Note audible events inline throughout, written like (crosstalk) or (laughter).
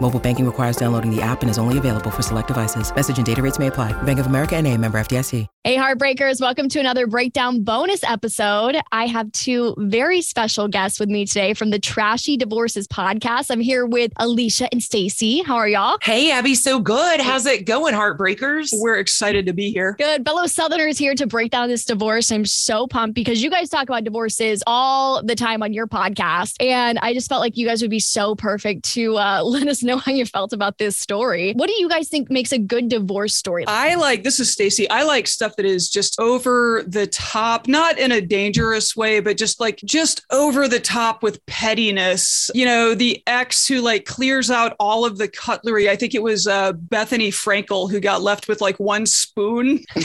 Mobile banking requires downloading the app and is only available for select devices. Message and data rates may apply. Bank of America and a member FDIC. Hey, Heartbreakers, welcome to another breakdown bonus episode. I have two very special guests with me today from the Trashy Divorces podcast. I'm here with Alicia and Stacie. How are y'all? Hey, Abby, so good. How's it going, Heartbreakers? We're excited to be here. Good. Fellow Southerners here to break down this divorce. I'm so pumped because you guys talk about divorces all the time on your podcast. And I just felt like you guys would be so perfect to uh, (laughs) let us know how you felt about this story. What do you guys think makes a good divorce story? I like this is Stacie. I like stuff that is just over the top, not in a dangerous way, but just like just over the top with pettiness. You know, the ex who like clears out all of the cutlery. I think it was uh, Bethenny Frankel who got left with like one spoon. (laughs)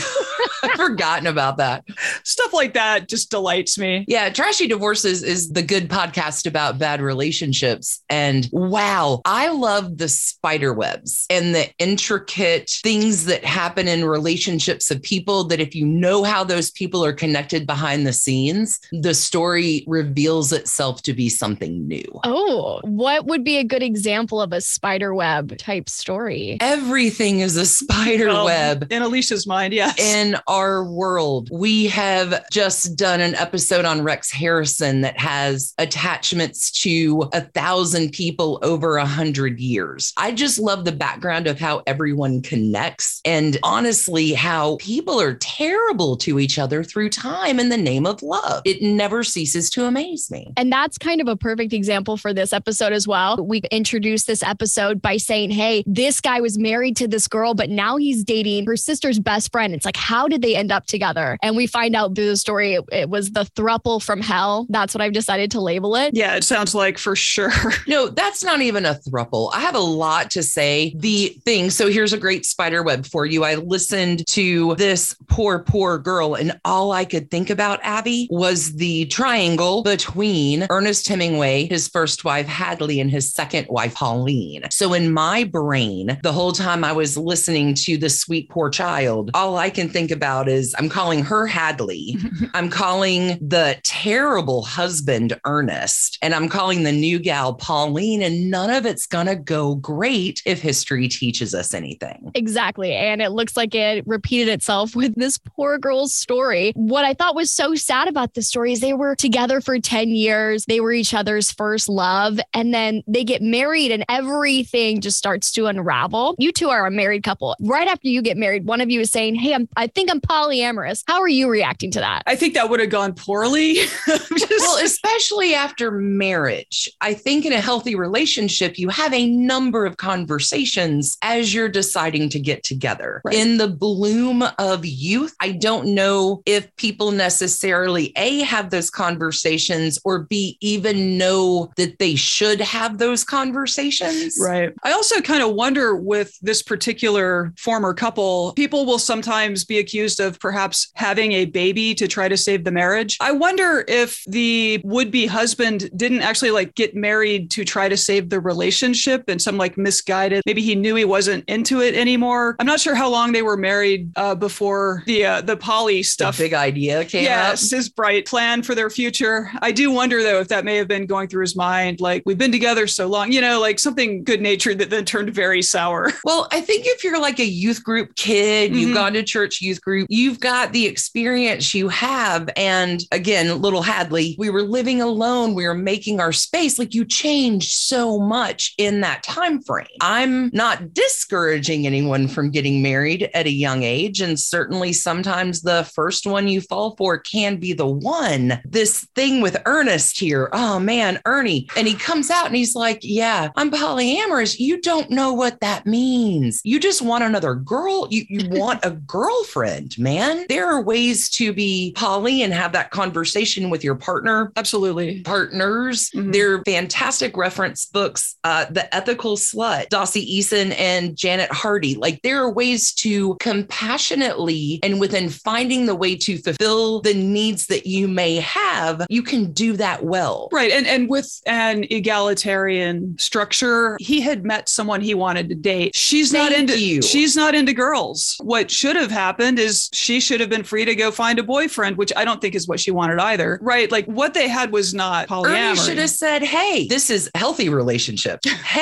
I've forgotten about that. Stuff like that just delights me. Yeah, Trashy Divorces is the good podcast about bad relationships. And wow, I love the spider webs and the intricate things that happen in relationships of people that if you know how those people are connected behind the scenes, the story reveals itself to be something new. Oh, what would be a good example of a spider web type story? Everything is a spider Um, web. In Alicia's mind, yes. in our world. We have just done an episode on Rex Harrison that has attachments to a thousand people over a hundred years. I just love the background of how everyone connects and honestly, how people are terrible to each other through time in the name of love. It never ceases to amaze me. And that's kind of a perfect example for this episode as well. We introduced this episode by saying, hey, this guy was married to this girl, but now he's dating her sister's best friend. It's like, how did they end up together? And we find out through the story it, it was the thruple from hell. That's what I've decided to label it. yeah, it sounds like for sure. (laughs) No, that's not even a thruple. I have a lot to say. The thing, so here's a great spider web for you. I listened to this poor, poor girl, and all I could think about, Abby, was the triangle between Ernest Hemingway, his first wife, Hadley, and his second wife, Pauline. So in my brain, the whole time I was listening to the sweet, poor child, all I can think about is I'm calling her Hadley. (laughs) I'm calling the terrible husband Ernest, and I'm calling the new gal Pauline, and none of it's gonna go great if history teaches us anything. Exactly. And it looks like it repeated itself (laughs) with this poor girl's story. What I thought was so sad about the story is they were together for 10 years. They were each other's first love. And then they get married and everything just starts to unravel. You two are a married couple. Right after you get married, one of you is saying, Hey, I'm, I think I'm polyamorous. How are you reacting to that? I think that would have gone poorly. (laughs) Just- Well, especially after marriage, I think in a healthy relationship, you have a number of conversations as you're deciding to get together. Right. In the bloom of youth, I don't know if people necessarily A, have those conversations or B, even know that they should have those conversations. Right. I also kind of wonder with this particular former couple, people will sometimes be accused of perhaps having a baby to try to save the marriage. I wonder if the would be husband didn't actually like get married to try to save the relationship and some like misguided, maybe he knew he wasn't into it anymore. I'm not sure how long they were married uh, before the uh, the poly Stuff. stuff. big idea came yes, up. his bright plan for their future. I do wonder though if that may have been going through his mind, like we've been together so long, you know, like something good natured that then turned very sour. (laughs) Well, I think if you're like a youth group kid, you've Mhm. gone to church youth group, you've got the experience you have. And again, little Hadley, we were living alone, we were making our space. Like you changed so much in that time frame. I'm not discouraging anyone from getting married at a young age, and certainly sometimes the first one you fall for can be the one. This thing with Ernest here, oh man, Ernie. And he comes out and he's like, Yeah, I'm polyamorous. You don't know what that means. You just want another girl. You, you (laughs) want a girlfriend, man. There are ways to be poly and have that conversation with your partner. Absolutely. Partners. Mhm. They're fantastic reference books. Uh, the Ethical Slut, Dossie Easton and Janet Hardy. Like there are ways to compassionately and within finding the way to fulfill the needs that you may have, you can do that well. Right. And and with an egalitarian structure, he had met someone he wanted to date. She's not into you. she's not into girls. What should have happened is she should have been free to go find a boyfriend, which I don't think is what she wanted either. Right. Like what they had was not Ernie polyamory. should have said, Hey, this is a healthy relationship. Hey, (laughs)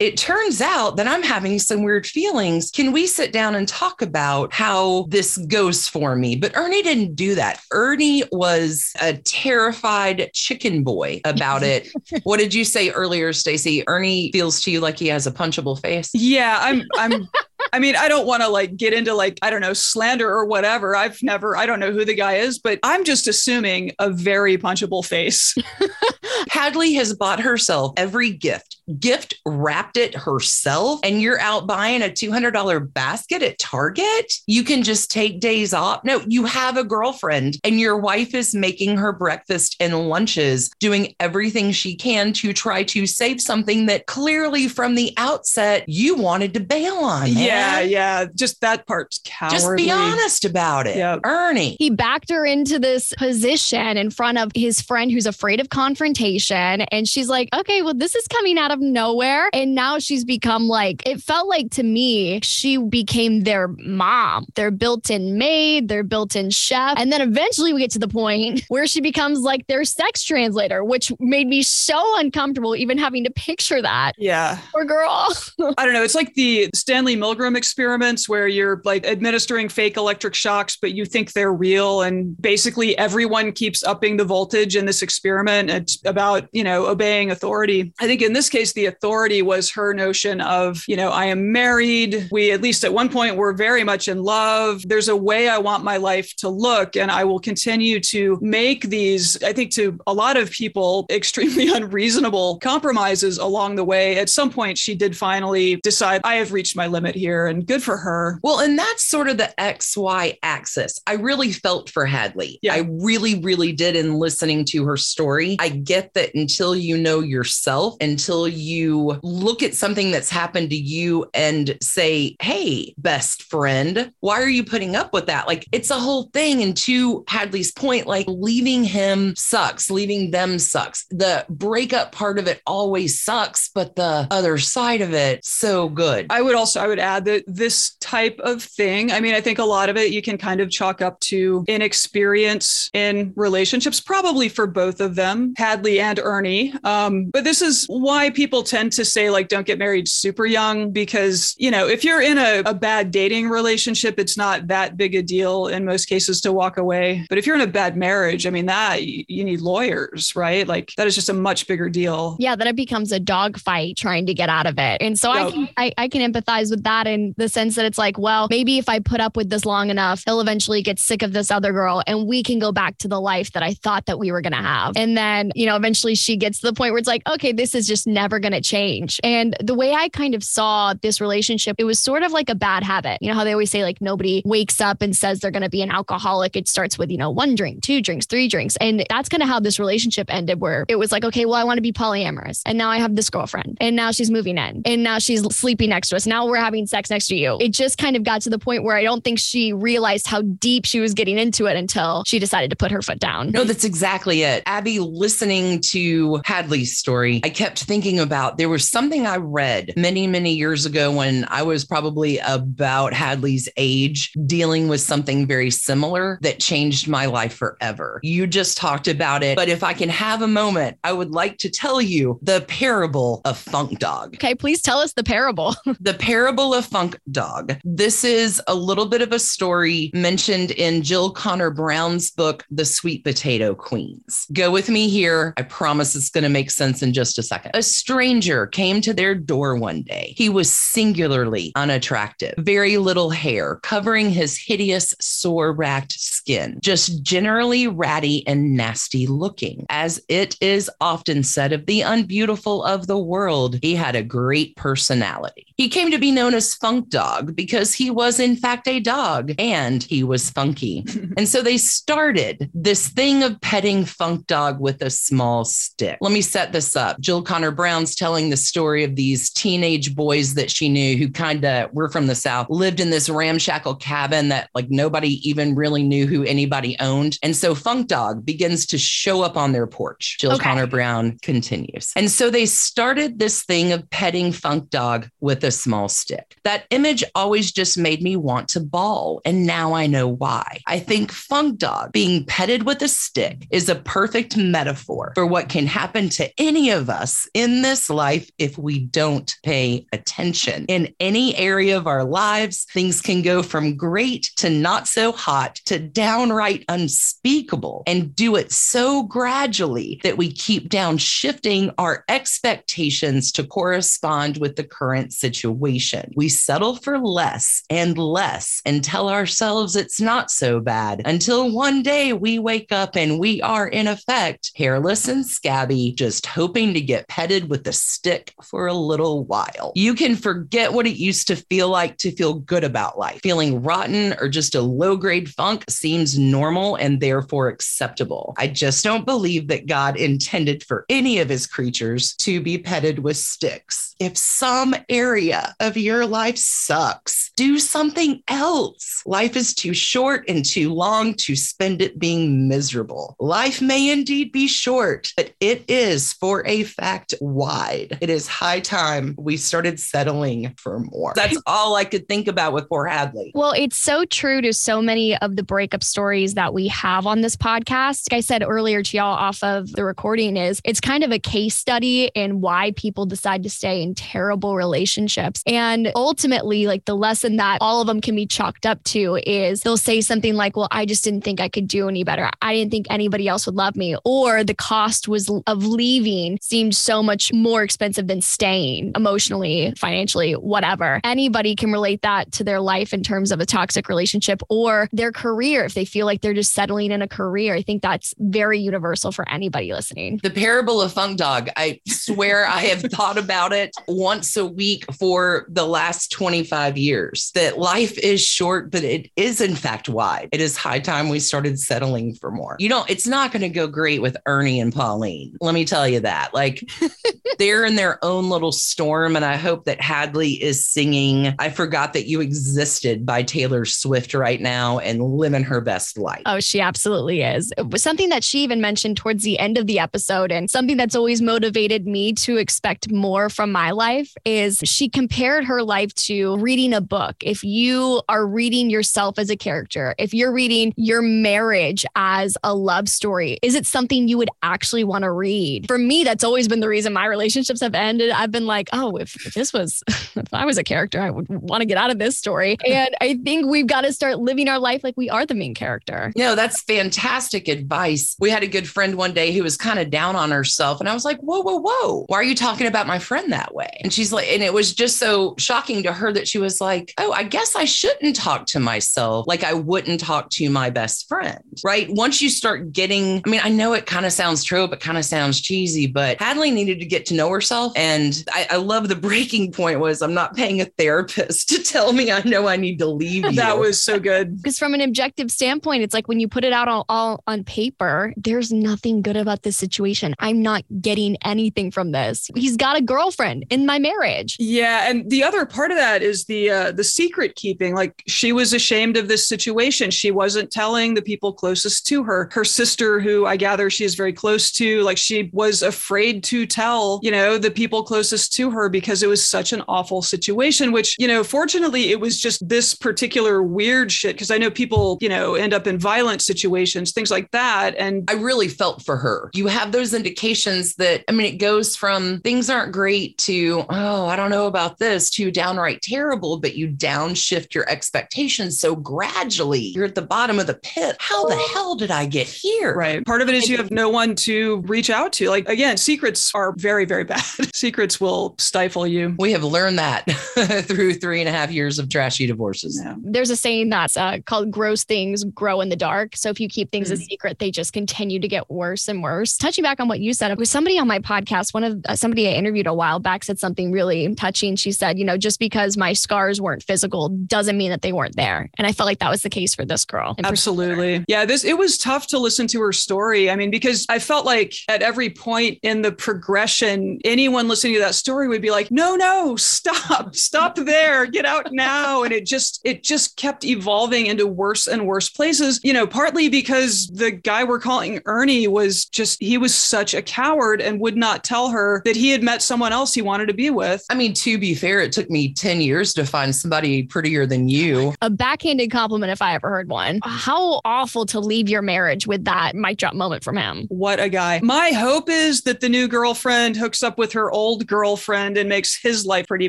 it turns out that I'm having some weird feelings. Can we sit down and talk about how this goes for me? But Ernie didn't do that. Ernie was a terrified chicken boy about it. (laughs) what did you say earlier, Stacie? Ernie feels to you like he has a punchable face. Yeah, I'm I'm I mean, I don't want to like get into like, I don't know, slander or whatever. I've never, I don't know who the guy is, but I'm just assuming a very punchable face. (laughs) Hadley has bought herself every gift, gift wrapped it herself, and you're out buying a $200 basket at Target. You can just take days off. No, you have a girlfriend, and your wife is making her breakfast and lunches, doing everything she can to try to save something that clearly from the outset you wanted to bail on. man. yeah, yeah. Just that part's cowardly. Just be honest about it. Yep. Ernie. he backed her into this position in front of his friend who's afraid of confrontation. And she's like, okay, well, this is coming out of nowhere. And now she's become like, it felt like to me, she became their mom, their built in maid, their built in chef. And then eventually we get to the point (laughs) where she becomes like their sex translator, which made me so uncomfortable even having to picture that. Yeah. Poor girl. (laughs) I don't know. It's like the Stanley Milgram experiments where you're like administering fake electric shocks, but you think they're real. And basically everyone keeps upping the voltage in this experiment. It's about, you know, obeying authority. I think in this case, the authority was her notion of, you know, I am married. We, at least at one point, were very much in love. There's a way I want my life to look, and I will continue to make these, I think, to a lot of people, (laughs) extremely unreasonable compromises along the way. At some point, she did finally decide, I have reached my limit here, and good for her. Well, and that's sort of the XY axis. I really felt for Hadley. Yeah. I really, really did in listening to her story. I get that until you know yourself, until you look at something that's happened to you and say, hey, best friend, why are you putting up with that? Like it's a whole thing. And to Hadley's point, like leaving him sucks, leaving them sucks. The breakup part of it always sucks, but the other side of it, so good. I would also I would add that this type of thing, I mean, I think a lot of it you can kind of chalk up to inexperience in relationships, probably for both of them, Hadley and Ernie. Um, but this is why people tend to say, like, don't get married super young, because, you know, if you're in a, a bad dating relationship, it's not that big a deal in most cases to walk away. But if you're in a bad marriage, I mean, that you, need lawyers, right? Like, that is just a much bigger deal. Yeah, then it becomes a dogfight trying to get out of it. And so I can I, I can empathize with that in the sense that it's like, well, maybe if I put up with this long enough, he'll eventually get sick of this other girl and we can go back to the life that I thought that we were gonna have. And then, you know, eventually she gets to the point where it's like, okay, this is just never gonna change. And the way I kind of saw this relationship, it was sort of like a bad habit. You know how they always say like nobody wakes up and says they're gonna be an alcoholic. It starts with, you know, one drink, two drinks, three drinks. And that's kind of how this relationship ended, where it was like, okay, well, I want to be polyamorous. And now I have this girlfriend. And now she's moving in. And now she's sleeping next to us. Now we're having sex next to you. It just kind of got to the point where I don't think she realized how deep she was getting into it until she decided to put her foot down. No, that's exactly it. Abby, listening to Hadley's story, I kept thinking about there was something I read many, many years ago when I was probably about Hadley's age, dealing with something very similar that changed my life forever. You just talked about it, but if I can have a moment, I would like to tell you the parable of Funk Dog. Okay, please tell us the parable. (laughs) The Parable of Funk Dog. This is a little bit of a story mentioned in Jill Conner Browne's book, The Sweet Potato Queens. Go with me here. I promise it's going to make sense in just a second. A stranger came to their door one day. He was singularly unattractive, very little hair covering his hideous, sore racked skin, just generally ratty and nasty looking. As it is often said of the unbeautiful of the world, he had a great personality. He came to be known as Funk Dog because he was, in fact, a dog and he was funky. (laughs) and so they started this thing of petting Funk Dog with a small stick. Let me set this up. Jill Conner Browne's telling the story of these teenage boys that she knew who kind of were from the South, lived in this ramshackle cabin that like nobody even really knew who anybody owned. And so Funk Dog begins to show up on their porch. Jill Okay. Conner Browne continues. And so they started this thing of petting Funk Dog with a small stick. That image always just made me want to bawl. And now I know why. I think Funk Dog being petted with a stick is a perfect metaphor for what can happen to any of us in this life if we don't pay attention. In any area of our lives, things can go from great to not so hot to downright unspeakable and do it so gradually that we keep downshifting our expectations to correspond with the current situation. We settle for less and less and tell ourselves it's not so bad until one day we wake up and we are, in effect, hairless and scabby, just hoping to get petted with a stick for a little while. You can forget what it used to feel like to feel good about life. Feeling rotten or just a low grade funk seems normal and therefore acceptable. I just don't believe that God intended for any of his creatures to be petted with sticks. If some area of your life sucks, do something else. Life is too short and too long to spend it being miserable. Life may indeed be short, but it is for a fact wide. It is high time we started settling for more. That's all I could think about with poor Hadley. Well, it's so true to so many of the breakup stories that we have on this podcast. Like I said earlier to y'all off of the recording is it's kind of a case study in why people decide to stay in terrible relationships. And ultimately, like the lesson that all of them can be chalked up to is they'll say something like, well, I just didn't think I could do any better. I didn't think anybody else would love me. Or the cost was of leaving seemed so much more expensive than staying emotionally, financially, whatever. Anybody can relate that to their life in terms of a toxic relationship or their career if they feel like they're just settling in a career. I think that's very universal for anybody listening. The parable of Funk Dog. I swear I have thought about it once a week for the last 25 years. That life is short, but it is in fact wide. It is high time we started settling for more. You know, it's not going to go great with Ernie and Pauline. Let me tell you that. Like (laughs) they're in their own little storm. And I hope that Hadley is singing I Forgot That You Existed by Taylor Swift right now and living her best life. Oh, she absolutely is. It was something that she even mentioned towards the end of the episode, and something that's always motivated me to expect more from my life is she compared her life to reading a book. If you are reading yourself as a character, if you're reading your marriage as a love story, is it something you would actually want to read? For me, that's always been the reason my relationships have ended. I've been like, oh, if, if this was, (laughs) if I was a character, I would want to get out of this story. And I think we've got to start living our life like we are the main character. No, that's fantastic advice. We had a good friend one day who was kind of down on herself. And I was like, whoa, whoa, whoa. Why are you talking about my friend that way? And she's like, and it was just so shocking to her that she was like, oh, I guess I shouldn't talk to myself like I wouldn't talk to my best friend. Right. Once you start getting, I mean, I know it kind of sounds true, but kind of sounds cheesy, but Hadley needed to get to know herself. And I, I love the breaking point was I'm not paying a therapist to tell me I know I need to leave (laughs) you. That was so good. (laughs) because from an objective standpoint it's like when you put it out all, all on paper there's nothing good about this situation i'm not getting anything from this he's got a girlfriend in my marriage Yeah, and the other part of that is the uh, the secret keeping. Like she was ashamed of this situation. She wasn't telling the people closest to her. Her sister, who I gather she is very close to, like she was afraid to tell, you know, the people closest to her because it was such an awful situation. Which you know, fortunately, it was just this particular weird shit. Because I know people, you know, end up in violent situations, things like that, and I really felt for her. You have those indications that, I mean, it goes from things aren't great to, oh, I don't know about this to downright terrible, but you downshift your expectations so gradually you're at the bottom of the pit. How the hell did I get here? Right. Part of it is you have no one to reach out to. Like again, secrets are very very bad. (laughs) Secrets will stifle you. We have learned that (laughs) through three and a half years of trashy divorces. Yeah. There's a saying that's uh, called gross things grow in the dark. So if you keep things a Mm. secret, they just continue to get worse and worse. Touching back on what you said, it was somebody on my podcast, one of uh, somebody I interviewed a while back said something really touching. She said, you know, just because my scars weren't physical doesn't mean that they weren't there. And I felt like that was the case for this girl. in particular. Absolutely. Yeah, this it was tough to listen to her story. I mean, because I felt like at every point in the progression, anyone listening to that story would be like, "No, no, stop. Stop there. Get out now." And it just it just kept evolving into worse and worse places, you know, partly because the guy we're calling Ernie was just he was such a coward and would not tell her that he had met someone else he wanted to be with. I mean, to be fair, it took me 10 years to find somebody prettier than you. a backhanded compliment if I ever heard one. How awful to leave your marriage with that mic drop moment from him. What a guy. My hope is that the new girlfriend hooks up with her old girlfriend and makes his life pretty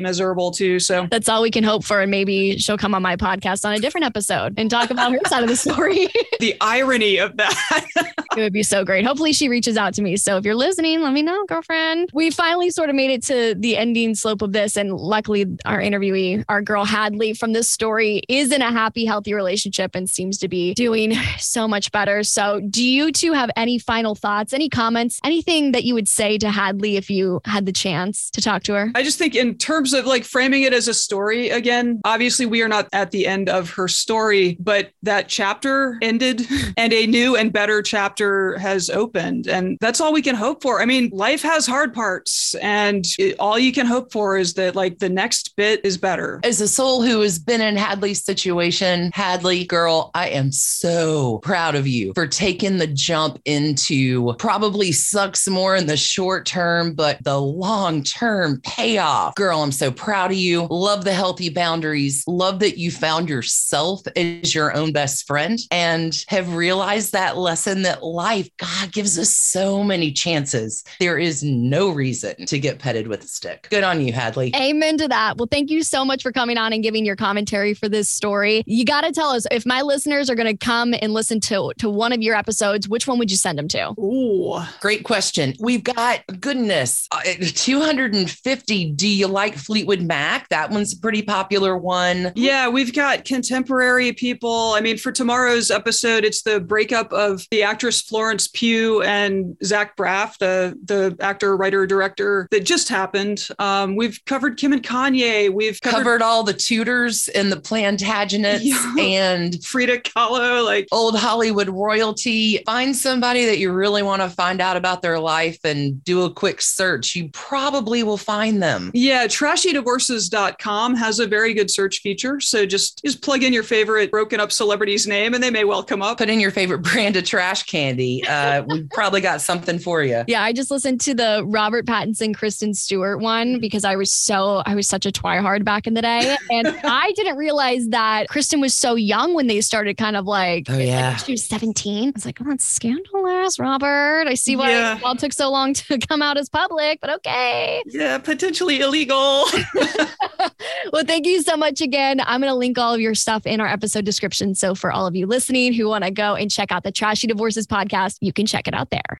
miserable too. So That's all we can hope for. And maybe she'll come on my podcast on a different episode and talk about her side of the story. (laughs) the irony of that. (laughs) it would be so great. Hopefully she reaches out to me. So if you're listening, let me know, girlfriend. We finally sort of made it to the ending slope of this. And luckily our interviewee, our girl Hadley from this story is in a happy, healthy relationship and seems to be doing (sighs) so much better. So do you two have any final thoughts, any comments, anything that you would say to Hadley if you had the chance to talk to her? I just think in terms of like framing it as a story again, obviously we are not at the end of her story, but that chapter ended (laughs) and a new and better chapter has opened. And that's all we can hope for. I mean, life has hard parts and it, all you can hope for is that like the next bit is better. As a soul who has been in Hadley's situation, Hadley, girl, I am so proud of you for taking the jump into probably sucks more in the short term, but the long term payoff. Girl, I'm so proud of you. Love the healthy boundaries. Love that you found yourself as your own best friend and have realized that lesson that life, God gives us so many chances. There is no reason to get petted with a stick. Good on you, Hadley. Amen to that. Well, thank you so much for coming on and giving your commentary for this story. You got to tell us if my listeners are going to come and listen to to one of your episodes, which one would you send them to? Ooh. Great question. We've got goodness, uh, 250. Do you like Fleetwood Mac? That one's a pretty popular one. Yeah, we've got contemporary people. I mean, for tomorrow's episode, it's the breakup of the actress Florence Pugh and Zach Braff, the the actor, writer, director that just happened. Um, we've covered Kim and Kanye. We've covered, Covered all the Tudors and the Plantagenets Yeah. and (laughs) Frida Kahlo. Like, old Hollywood royalty. Find somebody that you really want to find out about their life and do a quick search. You probably will find them. yeah, trashydivorces.com has a very good search feature. So just just plug in your favorite broken up celebrity's name, and they may well come up. Put in your favorite brand of trash candy. Uh, we've (laughs) probably got something for you. Yeah, I just listened to the Robert Pattinson, Kristen Stewart one because I was so I was such a twihard back in the day, and (laughs) I didn't realize that Kristen was so young when they started kind of like, Oh, yeah. like, she was seventeen. I was like, oh, that's scandalous, Robert. I see why Yeah. it all took so long to (laughs) come out as public, but okay. Yeah, potentially illegal. (laughs) (laughs) well, thank you so much again. I'm going to link all of your stuff in our episode description. So for all of you listening who want to go and check out the Trashy Divorces podcast, you can check it out there.